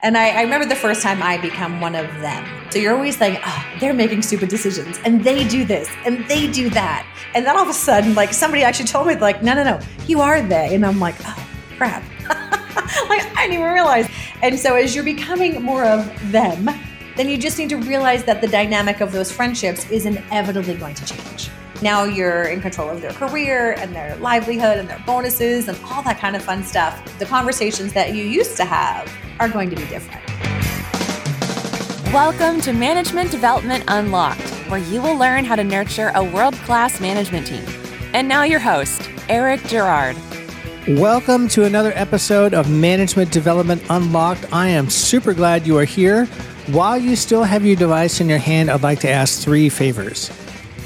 And I, I, remember the first time I become one of them. So you're always like, oh, they're making stupid decisions and they do this and they do that. And then all of a sudden, like somebody actually told me, like, no, no, no, you are they. And I'm like, oh, crap. like, I didn't even realize. And so as you're becoming more of them, then you just need to realize that the dynamic of those friendships is inevitably going to change. Now you're in control of their career and their livelihood and their bonuses and all that kind of fun stuff. The conversations that you used to have are going to be different. Welcome to Management Development Unlocked, where you will learn how to nurture a world class management team. And now, your host, Eric Girard. Welcome to another episode of Management Development Unlocked. I am super glad you are here. While you still have your device in your hand, I'd like to ask three favors.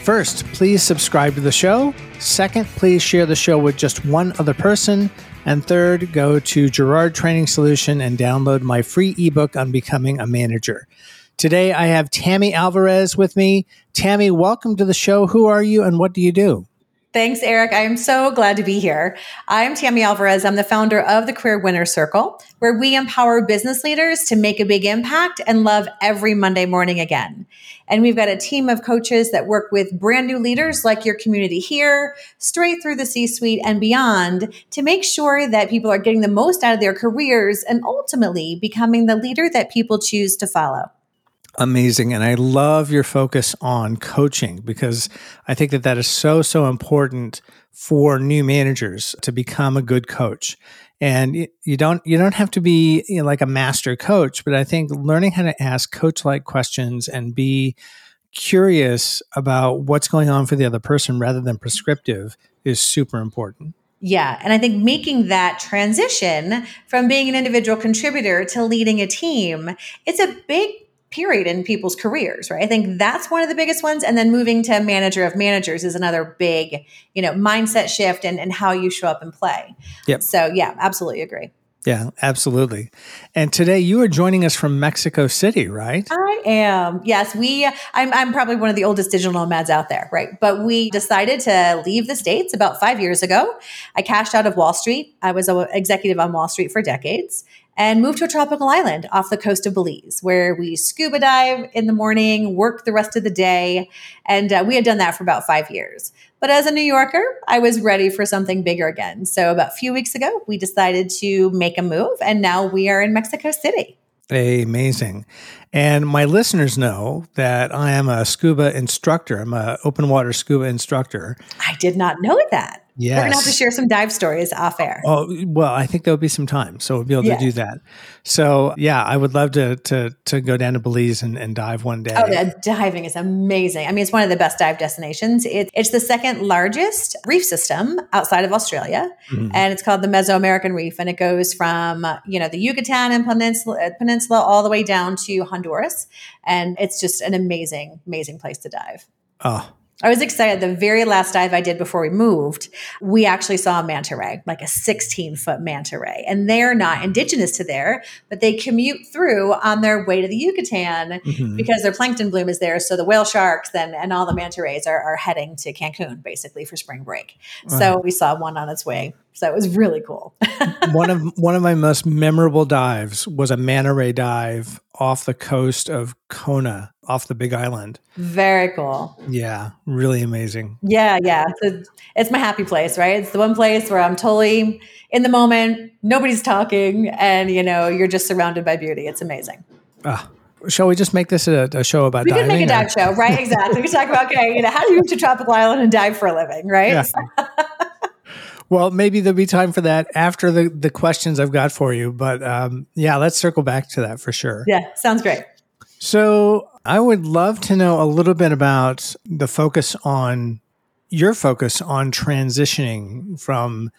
First, please subscribe to the show. Second, please share the show with just one other person. And third, go to Girard Training Solution and download my free ebook on becoming a manager. Today, I have Tammy Alvarez with me. Tammy, welcome to the show. Who are you and what do you do? Thanks, Eric. I am so glad to be here. I'm Tammy Alvarez. I'm the founder of the Career Winner Circle, where we empower business leaders to make a big impact and love every Monday morning again. And we've got a team of coaches that work with brand new leaders like your community here, straight through the C suite and beyond to make sure that people are getting the most out of their careers and ultimately becoming the leader that people choose to follow. Amazing. And I love your focus on coaching because I think that that is so, so important for new managers to become a good coach. And you don't you don't have to be you know, like a master coach, but I think learning how to ask coach like questions and be curious about what's going on for the other person rather than prescriptive is super important. Yeah. And I think making that transition from being an individual contributor to leading a team, it's a big period in people's careers, right? I think that's one of the biggest ones. And then moving to manager of managers is another big, you know, mindset shift and, and how you show up and play. Yep. So yeah, absolutely agree. Yeah, absolutely. And today you are joining us from Mexico City, right? I am. Yes, we I'm I'm probably one of the oldest digital nomads out there, right? But we decided to leave the states about 5 years ago. I cashed out of Wall Street. I was an executive on Wall Street for decades and moved to a tropical island off the coast of Belize, where we scuba dive in the morning, work the rest of the day. And uh, we had done that for about five years. But as a New Yorker, I was ready for something bigger again. So about a few weeks ago, we decided to make a move, and now we are in Mexico City. Amazing. And my listeners know that I am a scuba instructor. I'm an open water scuba instructor. I did not know that. Yes. We're going to have to share some dive stories off air. Oh, well, I think there'll be some time. So we'll be able to do that. So, yeah, I would love to to to go down to Belize and, and dive one day. Oh, yeah, diving is amazing. I mean, it's one of the best dive destinations. It, it's the second largest reef system outside of Australia, mm-hmm. and it's called the Mesoamerican Reef. And it goes from, you know, the Yucatan and Peninsula, Peninsula all the way down to Honduras. And it's just an amazing, amazing place to dive. Oh, I was excited. The very last dive I did before we moved, we actually saw a manta ray, like a 16 foot manta ray. And they're not indigenous to there, but they commute through on their way to the Yucatan mm-hmm. because their plankton bloom is there. So the whale sharks and, and all the manta rays are, are heading to Cancun basically for spring break. So we saw one on its way so it was really cool. one of one of my most memorable dives was a manta ray dive off the coast of Kona, off the Big Island. Very cool. Yeah, really amazing. Yeah, yeah. It's, it's my happy place, right? It's the one place where I'm totally in the moment. Nobody's talking, and you know, you're just surrounded by beauty. It's amazing. Ah, shall we just make this a, a show about we diving? We can make a dive show, right? Exactly. we can talk about okay, you know, how do you move to tropical island and dive for a living, right? Yeah. Well, maybe there'll be time for that after the, the questions I've got for you. But um, yeah, let's circle back to that for sure. Yeah, sounds great. So I would love to know a little bit about the focus on your focus on transitioning from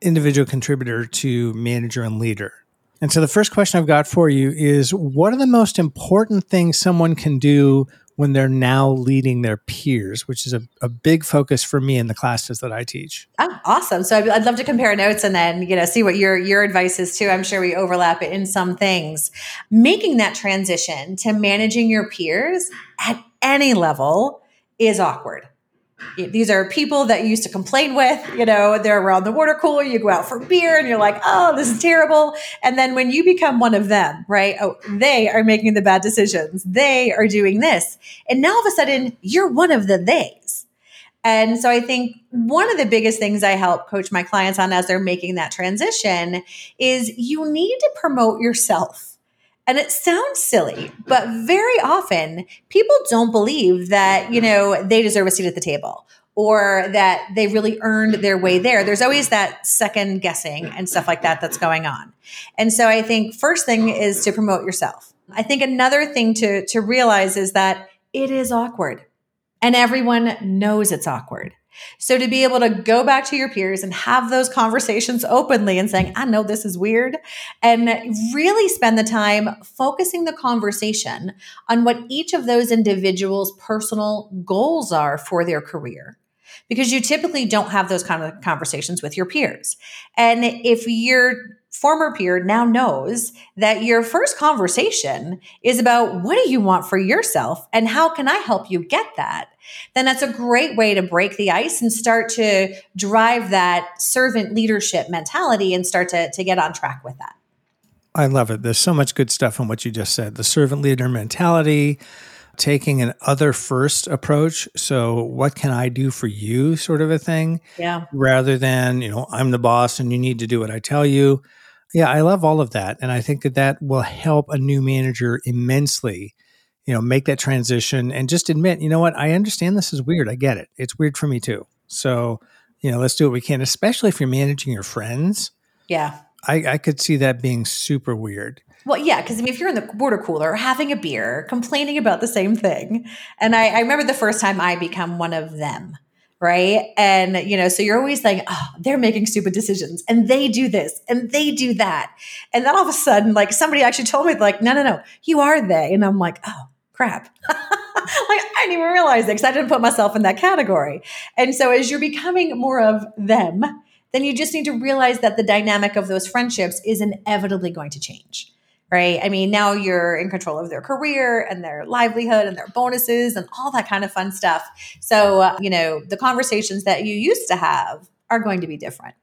individual contributor to manager and leader. And so the first question I've got for you is what are the most important things someone can do when they're now leading their peers, which is a, a big focus for me in the classes that I teach. Oh, awesome. So I'd, I'd love to compare notes and then, you know, see what your, your advice is too. I'm sure we overlap in some things. Making that transition to managing your peers at any level is awkward these are people that you used to complain with, you know, they're around the water cooler, you go out for beer and you're like, oh, this is terrible. And then when you become one of them, right? Oh, they are making the bad decisions. They are doing this. And now all of a sudden you're one of the theys. And so I think one of the biggest things I help coach my clients on as they're making that transition is you need to promote yourself and it sounds silly, but very often people don't believe that, you know, they deserve a seat at the table or that they really earned their way there. There's always that second guessing and stuff like that that's going on. And so I think first thing is to promote yourself. I think another thing to to realize is that it is awkward. And everyone knows it's awkward. So to be able to go back to your peers and have those conversations openly and saying, I know this is weird, and really spend the time focusing the conversation on what each of those individuals' personal goals are for their career. Because you typically don't have those kind of conversations with your peers. And if you're former peer now knows that your first conversation is about what do you want for yourself and how can I help you get that, then that's a great way to break the ice and start to drive that servant leadership mentality and start to, to get on track with that. I love it. There's so much good stuff in what you just said. The servant leader mentality, taking an other first approach. So, what can I do for you, sort of a thing? Yeah. Rather than, you know, I'm the boss and you need to do what I tell you. Yeah, I love all of that. And I think that that will help a new manager immensely, you know, make that transition and just admit, you know what, I understand this is weird. I get it. It's weird for me too. So, you know, let's do what we can, especially if you're managing your friends. Yeah. I, I could see that being super weird. Well, yeah, because I mean, if you're in the water cooler having a beer, complaining about the same thing, and I, I remember the first time I become one of them, right? And, you know, so you're always like, oh, they're making stupid decisions and they do this and they do that. And then all of a sudden, like somebody actually told me, like, no, no, no, you are they. And I'm like, oh, crap. like I didn't even realize it because I didn't put myself in that category. And so as you're becoming more of them, then you just need to realize that the dynamic of those friendships is inevitably going to change right? I mean, now you're in control of their career and their livelihood and their bonuses and all that kind of fun stuff. So, uh, you know, the conversations that you used to have are going to be different.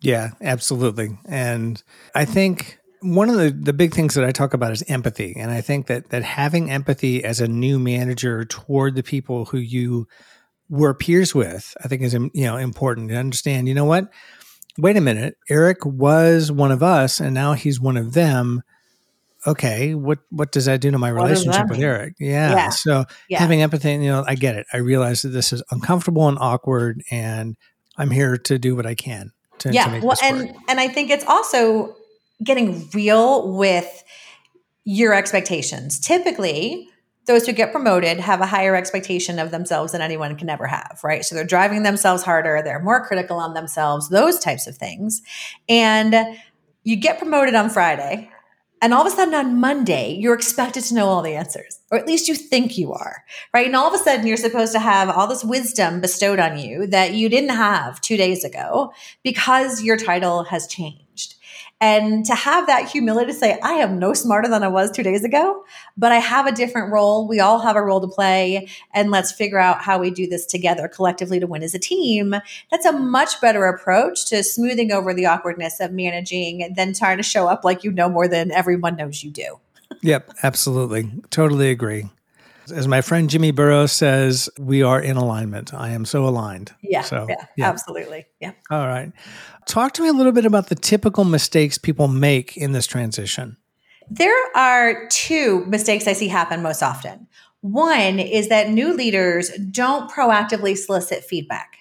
Yeah, absolutely. And I think one of the, the big things that I talk about is empathy. And I think that that having empathy as a new manager toward the people who you were peers with, I think is you know important to understand, you know what? Wait a minute. Eric was one of us and now he's one of them okay, what what does that do to my what relationship with Eric? Yeah. yeah. So yeah. having empathy, you know, I get it. I realize that this is uncomfortable and awkward, and I'm here to do what I can. To, yeah. To well, and and I think it's also getting real with your expectations. Typically, those who get promoted have a higher expectation of themselves than anyone can ever have, right? So they're driving themselves harder, they're more critical on themselves, those types of things. And you get promoted on Friday, and all of a sudden on Monday, you're expected to know all the answers, or at least you think you are, right? And all of a sudden, you're supposed to have all this wisdom bestowed on you that you didn't have two days ago because your title has changed. And to have that humility to say, I am no smarter than I was two days ago, but I have a different role. We all have a role to play. And let's figure out how we do this together collectively to win as a team. That's a much better approach to smoothing over the awkwardness of managing than trying to show up like you know more than everyone knows you do. yep, absolutely. Totally agree. As my friend Jimmy Burrows says, we are in alignment. I am so aligned. Yeah, so, yeah, yeah, absolutely. Yeah. All right. Talk to me a little bit about the typical mistakes people make in this transition. There are two mistakes I see happen most often. One is that new leaders don't proactively solicit feedback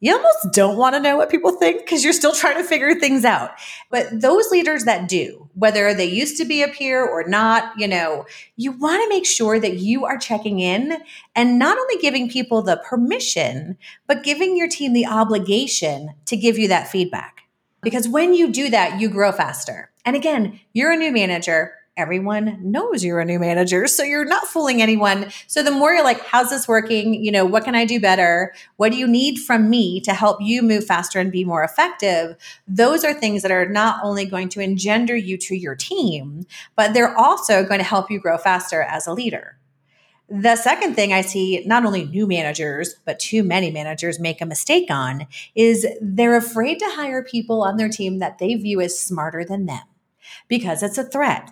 you almost don't want to know what people think because you're still trying to figure things out. But those leaders that do, whether they used to be a peer or not, you know, you want to make sure that you are checking in and not only giving people the permission, but giving your team the obligation to give you that feedback. Because when you do that, you grow faster. And again, you're a new manager everyone knows you're a new manager. So you're not fooling anyone. So the more you're like, how's this working? You know, what can I do better? What do you need from me to help you move faster and be more effective? Those are things that are not only going to engender you to your team, but they're also going to help you grow faster as a leader. The second thing I see not only new managers, but too many managers make a mistake on is they're afraid to hire people on their team that they view as smarter than them because it's a threat.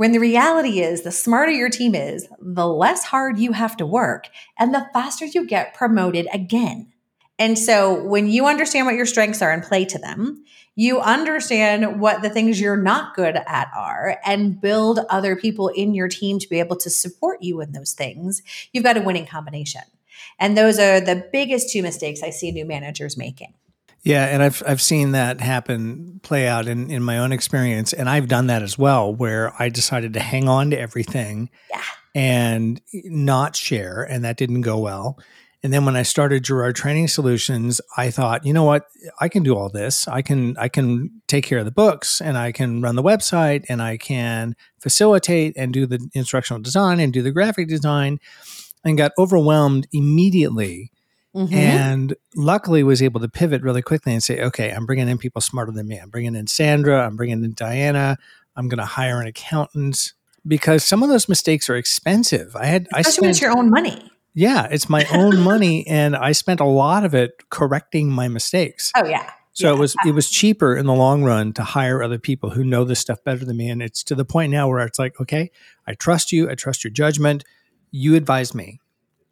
When the reality is, the smarter your team is, the less hard you have to work and the faster you get promoted again. And so when you understand what your strengths are and play to them, you understand what the things you're not good at are and build other people in your team to be able to support you in those things. You've got a winning combination. And those are the biggest two mistakes I see new managers making. Yeah, and I've I've seen that happen play out in, in my own experience. And I've done that as well, where I decided to hang on to everything yeah. and not share, and that didn't go well. And then when I started Girard Training Solutions, I thought, you know what, I can do all this. I can I can take care of the books and I can run the website and I can facilitate and do the instructional design and do the graphic design and got overwhelmed immediately. Mm-hmm. And luckily was able to pivot really quickly and say, okay, I'm bringing in people smarter than me. I'm bringing in Sandra. I'm bringing in Diana. I'm going to hire an accountant because some of those mistakes are expensive. I had, Especially I spent, when it's your own money. Yeah, it's my own money, and I spent a lot of it correcting my mistakes. Oh yeah. So yeah. it was it was cheaper in the long run to hire other people who know this stuff better than me, and it's to the point now where it's like, okay, I trust you, I trust your judgment. You advise me.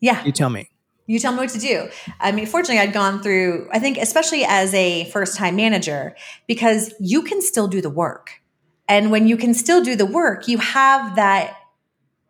Yeah. You tell me. You tell me what to do. I mean, fortunately, I'd gone through. I think, especially as a first time manager, because you can still do the work, and when you can still do the work, you have that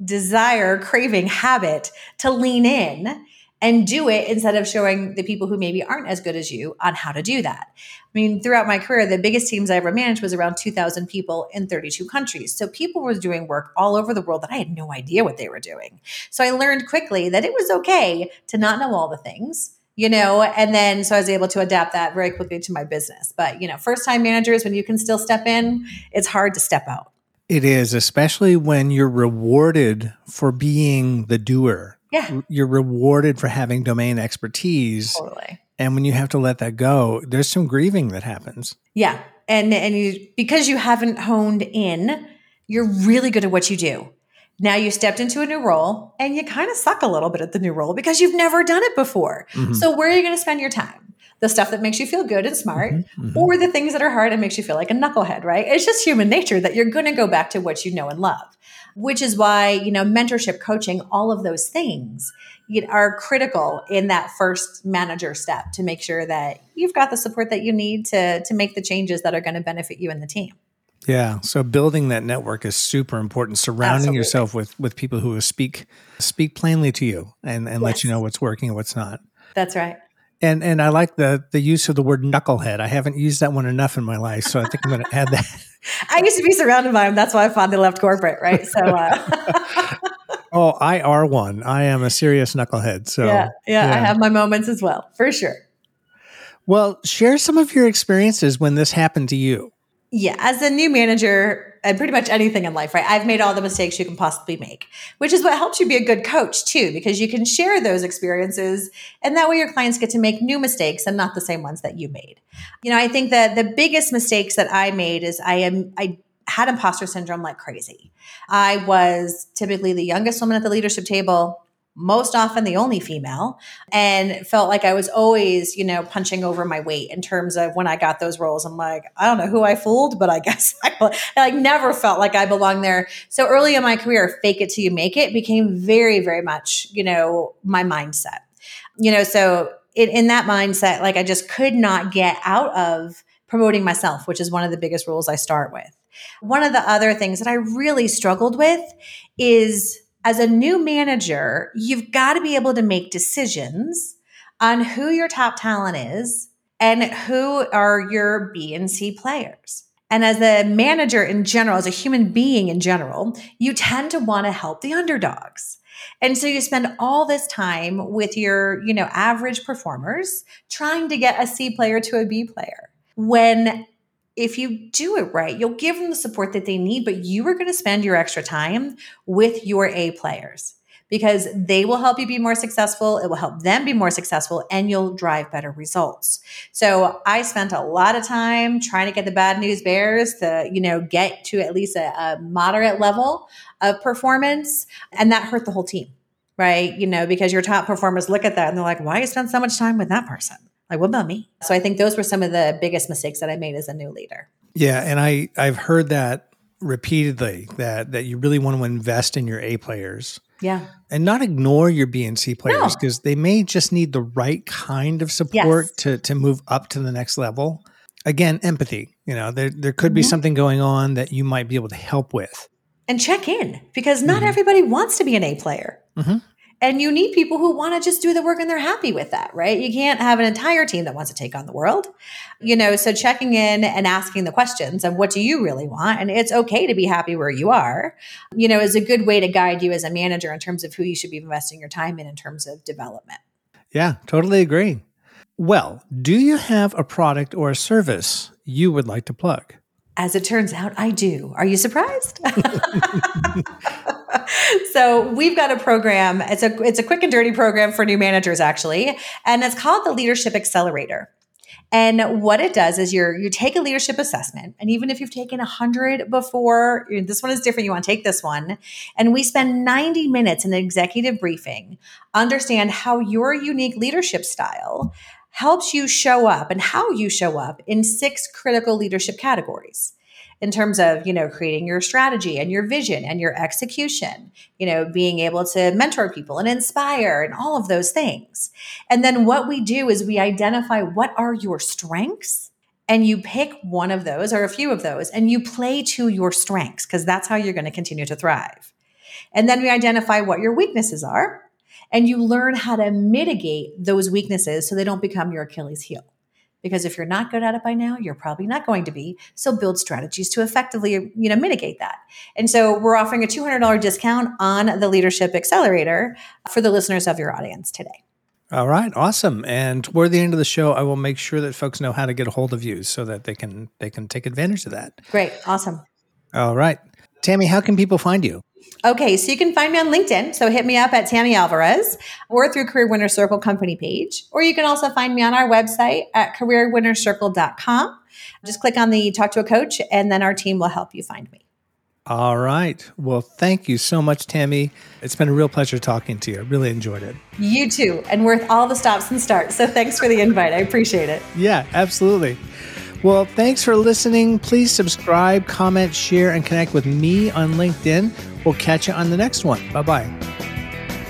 desire, craving, habit to lean in and do it instead of showing the people who maybe aren't as good as you on how to do that. I mean, throughout my career, the biggest teams I ever managed was around 2,000 people in 32 countries. So people were doing work all over the world that I had no idea what they were doing. So I learned quickly that it was okay to not know all the things. You know, and then so I was able to adapt that very quickly to my business. But, you know, first time managers, when you can still step in, it's hard to step out. It is, especially when you're rewarded for being the doer. Yeah. You're rewarded for having domain expertise. Totally. And when you have to let that go, there's some grieving that happens. Yeah. And and you because you haven't honed in, you're really good at what you do. Now you stepped into a new role and you kind of suck a little bit at the new role because you've never done it before. Mm-hmm. So where are you going to spend your time? the stuff that makes you feel good and smart, mm-hmm, mm-hmm. or the things that are hard and makes you feel like a knucklehead, right? It's just human nature that you're going to go back to what you know and love, which is why, you know, mentorship, coaching, all of those things are critical in that first manager step to make sure that you've got the support that you need to, to make the changes that are going to benefit you and the team. Yeah. So building that network is super important. Surrounding Absolutely. yourself with with people who speak speak plainly to you and, and yes. let you know what's working and what's not. That's right. And and I like the the use of the word knucklehead. I haven't used that one enough in my life, so I think I'm going to add that. I used to be surrounded by them. That's why I finally left corporate, right? So. Uh. oh, I are one. I am a serious knucklehead. So yeah, yeah, yeah, I have my moments as well, for sure. Well, share some of your experiences when this happened to you. Yeah, as a new manager, and pretty much anything in life, right? I've made all the mistakes you can possibly make, which is what helps you be a good coach too, because you can share those experiences and that way your clients get to make new mistakes and not the same ones that you made. You know, I think that the biggest mistakes that I made is I am, I had imposter syndrome like crazy. I was typically the youngest woman at the leadership table most often the only female and felt like I was always, you know, punching over my weight in terms of when I got those roles. I'm like, I don't know who I fooled, but I guess I, I like never felt like I belonged there. So early in my career, fake it till you make it became very, very much, you know, my mindset. You know, so in, in that mindset, like I just could not get out of promoting myself, which is one of the biggest rules I start with. One of the other things that I really struggled with is as a new manager, you've got to be able to make decisions on who your top talent is and who are your B and C players. And as a manager in general, as a human being in general, you tend to want to help the underdogs. And so you spend all this time with your, you know, average performers trying to get a C player to a B player. When if you do it right, you'll give them the support that they need, but you are going to spend your extra time with your A players because they will help you be more successful. It will help them be more successful and you'll drive better results. So I spent a lot of time trying to get the bad news bears to, you know, get to at least a, a moderate level of performance. And that hurt the whole team right? You know, because your top performers look at that and they're like, why you spend so much time with that person? Like, what about me? So I think those were some of the biggest mistakes that I made as a new leader. Yeah, and I I've heard that repeatedly that that you really want to invest in your A players. Yeah. And not ignore your B and C players No. because they may just need the right kind of support Yes. to to move up to the next level. Again, empathy. You know, there there could be Mhm. something going on that you might be able to help with. And check in because not Mhm. everybody wants to be an A player. Mhm. And you need people who want to just do the work and they're happy with that, right? You can't have an entire team that wants to take on the world. You know, so checking in and asking the questions of what do you really want? And it's okay to be happy where you are, you know, is a good way to guide you as a manager in terms of who you should be investing your time in in terms of development. Yeah, totally agree. Well, do you have a product or a service you would like to plug? As it turns out, I do. Are you surprised? so we've got a program. It's a it's a quick and dirty program for new managers, actually, and it's called the Leadership Accelerator. And what it does is you you take a leadership assessment, and even if you've taken a hundred before, this one is different. You want to take this one, and we spend ninety minutes in an executive briefing, understand how your unique leadership style helps you show up and how you show up in six critical leadership categories in terms of you know creating your strategy and your vision and your execution you know being able to mentor people and inspire and all of those things. And then what we do is we identify what are your strengths and you pick one of those or a few of those and you play to your strengths because that's how you're going to continue to thrive. And then we identify what your weaknesses are and you learn how to mitigate those weaknesses so they don't become your achilles heel because if you're not good at it by now you're probably not going to be so build strategies to effectively you know mitigate that and so we're offering a $200 discount on the leadership accelerator for the listeners of your audience today All right, awesome. And toward the end of the show, I will make sure that folks know how to get a hold of you so that they can they can take advantage of that. great awesome All right. Tammy, how can people find you? Okay, so you can find me on LinkedIn. So hit me up at Tammy Alvarez or through Career Winner Circle company page. Or you can also find me on our website at careerwinnercircle.com. Just click on the talk to a coach and then our team will help you find me. All right. Well, thank you so much, Tammy. It's been a real pleasure talking to you. I really enjoyed it. You too, and worth all the stops and starts. So thanks for the invite. I appreciate it. Yeah, absolutely. Well, thanks for listening. Please subscribe, comment, share, and connect with me on LinkedIn. We'll catch you on the next one. Bye bye.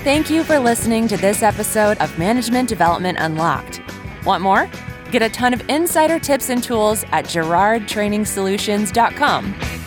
Thank you for listening to this episode of Management Development Unlocked. Want more? Get a ton of insider tips and tools at girardtrainingsolutions.com.